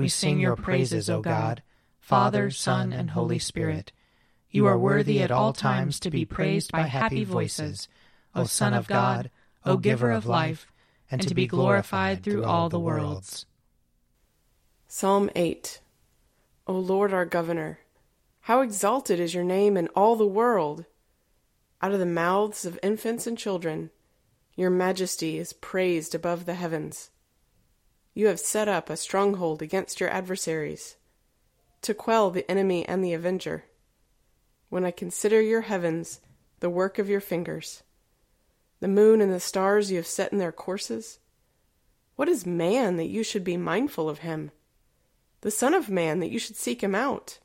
we sing your praises, O God, Father, Son, and Holy Spirit. You are worthy at all times to be praised by happy voices, O Son of God, O Giver of life, and to be glorified through all the worlds. Psalm 8 O Lord our Governor, how exalted is your name in all the world! Out of the mouths of infants and children, your majesty is praised above the heavens. You have set up a stronghold against your adversaries, to quell the enemy and the avenger. When I consider your heavens, the work of your fingers, the moon and the stars you have set in their courses, what is man that you should be mindful of him? The Son of Man that you should seek him out?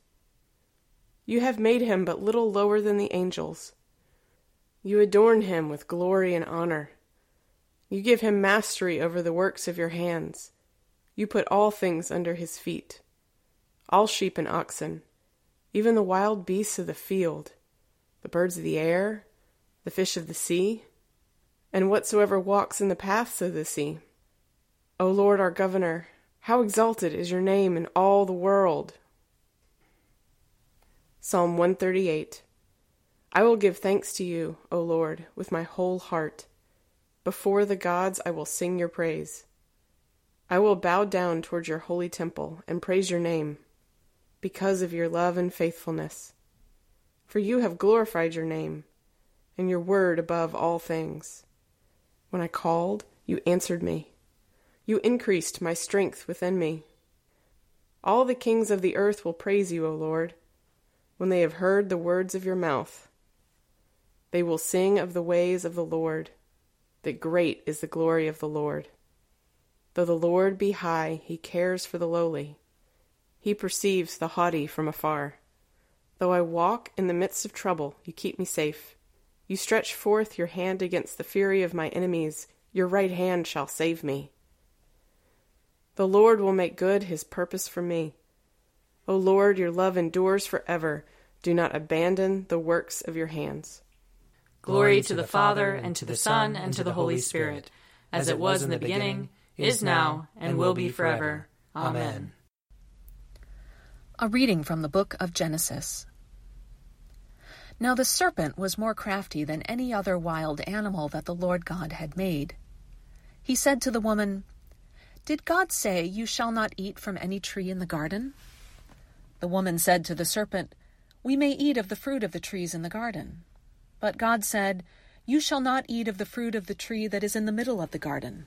You have made him but little lower than the angels. You adorn him with glory and honor. You give him mastery over the works of your hands. You put all things under his feet all sheep and oxen, even the wild beasts of the field, the birds of the air, the fish of the sea, and whatsoever walks in the paths of the sea. O Lord our Governor, how exalted is your name in all the world! Psalm 138 I will give thanks to you, O Lord, with my whole heart. Before the gods I will sing your praise. I will bow down toward your holy temple and praise your name, because of your love and faithfulness. For you have glorified your name, and your word above all things. When I called, you answered me. You increased my strength within me. All the kings of the earth will praise you, O Lord, when they have heard the words of your mouth. They will sing of the ways of the Lord, that great is the glory of the Lord. Though the Lord be high, he cares for the lowly. He perceives the haughty from afar. Though I walk in the midst of trouble, you keep me safe. You stretch forth your hand against the fury of my enemies, your right hand shall save me. The Lord will make good his purpose for me. O Lord, your love endures forever. Do not abandon the works of your hands. Glory to the Father, and to the Son, and to the Holy Spirit, as it was in the beginning is now, and will be forever. Amen. A reading from the book of Genesis. Now the serpent was more crafty than any other wild animal that the Lord God had made. He said to the woman, Did God say, You shall not eat from any tree in the garden? The woman said to the serpent, We may eat of the fruit of the trees in the garden. But God said, You shall not eat of the fruit of the tree that is in the middle of the garden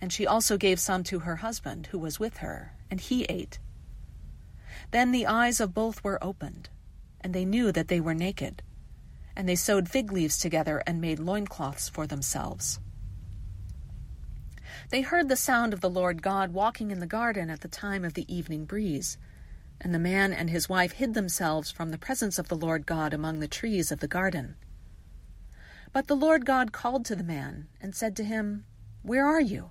And she also gave some to her husband, who was with her, and he ate. Then the eyes of both were opened, and they knew that they were naked. and they sewed fig leaves together and made loincloths for themselves. They heard the sound of the Lord God walking in the garden at the time of the evening breeze. And the man and his wife hid themselves from the presence of the Lord God among the trees of the garden. But the Lord God called to the man and said to him, Where are you?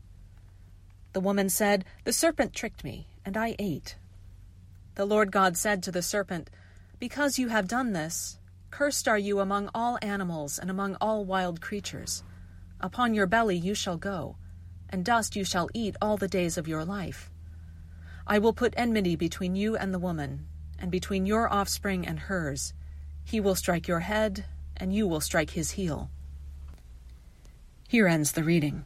The woman said, The serpent tricked me, and I ate. The Lord God said to the serpent, Because you have done this, cursed are you among all animals and among all wild creatures. Upon your belly you shall go and dust you shall eat all the days of your life. I will put enmity between you and the woman, and between your offspring and hers. He will strike your head, and you will strike his heel. Here ends the reading.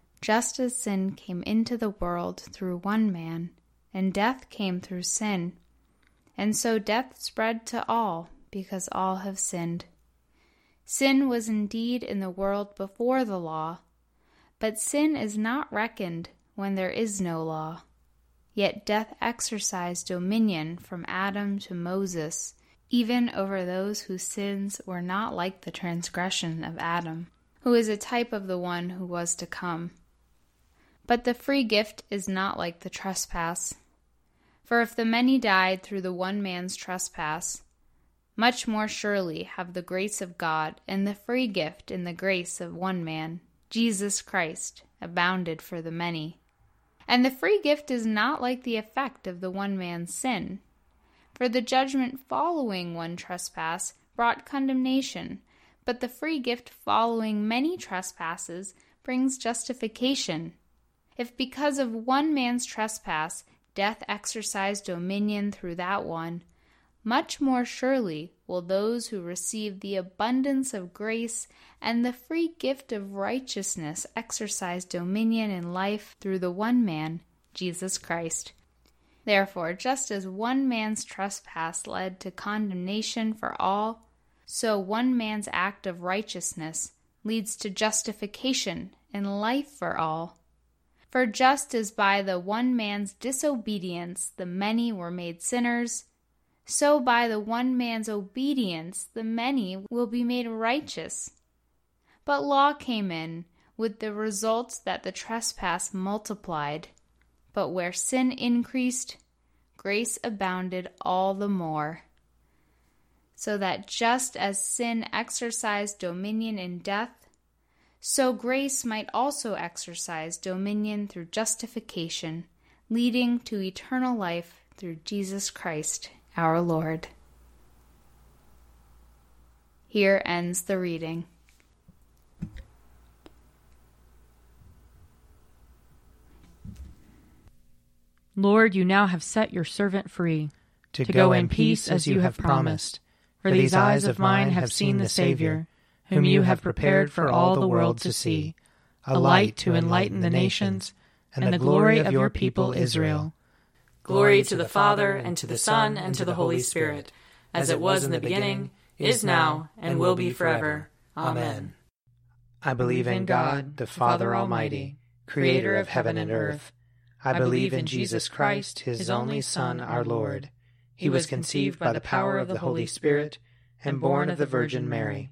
just as sin came into the world through one man, and death came through sin, and so death spread to all, because all have sinned. Sin was indeed in the world before the law, but sin is not reckoned when there is no law. Yet death exercised dominion from Adam to Moses, even over those whose sins were not like the transgression of Adam, who is a type of the one who was to come. But the free gift is not like the trespass. For if the many died through the one man's trespass, much more surely have the grace of God and the free gift in the grace of one man, Jesus Christ, abounded for the many. And the free gift is not like the effect of the one man's sin. For the judgment following one trespass brought condemnation, but the free gift following many trespasses brings justification. If because of one man's trespass death exercised dominion through that one, much more surely will those who receive the abundance of grace and the free gift of righteousness exercise dominion in life through the one man, Jesus Christ. Therefore, just as one man's trespass led to condemnation for all, so one man's act of righteousness leads to justification and life for all. For just as by the one man's disobedience the many were made sinners, so by the one man's obedience the many will be made righteous. But law came in, with the result that the trespass multiplied. But where sin increased, grace abounded all the more. So that just as sin exercised dominion in death, so grace might also exercise dominion through justification, leading to eternal life through Jesus Christ our Lord. Here ends the reading. Lord, you now have set your servant free to, to go in peace as you have promised. For these eyes of mine have seen the Savior, whom you have prepared for all the world to see, a light to enlighten the nations, and the glory of your people Israel. Glory to the Father, and to the Son, and to the Holy Spirit, as it was in the beginning, is now, and will be forever. Amen. I believe in God, the Father Almighty, creator of heaven and earth. I believe in Jesus Christ, his only Son, our Lord. He was conceived by the power of the Holy Spirit and born of the Virgin Mary.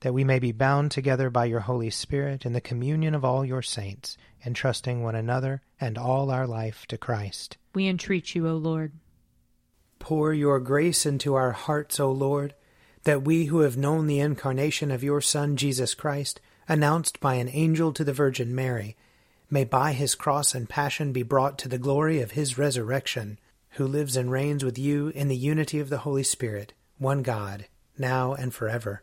That we may be bound together by your Holy Spirit in the communion of all your saints, entrusting one another and all our life to Christ. We entreat you, O Lord. Pour your grace into our hearts, O Lord, that we who have known the incarnation of your Son, Jesus Christ, announced by an angel to the Virgin Mary, may by his cross and passion be brought to the glory of his resurrection, who lives and reigns with you in the unity of the Holy Spirit, one God, now and forever.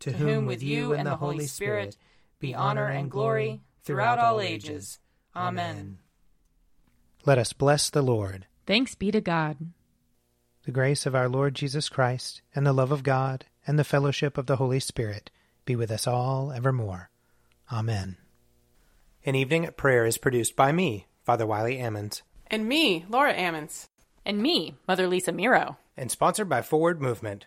to whom with you and the Holy Spirit be honor and glory throughout all ages. Amen. Let us bless the Lord. Thanks be to God. The grace of our Lord Jesus Christ, and the love of God, and the fellowship of the Holy Spirit be with us all evermore. Amen. An Evening at Prayer is produced by me, Father Wiley Ammons. And me, Laura Ammons. And me, Mother Lisa Miro. And sponsored by Forward Movement.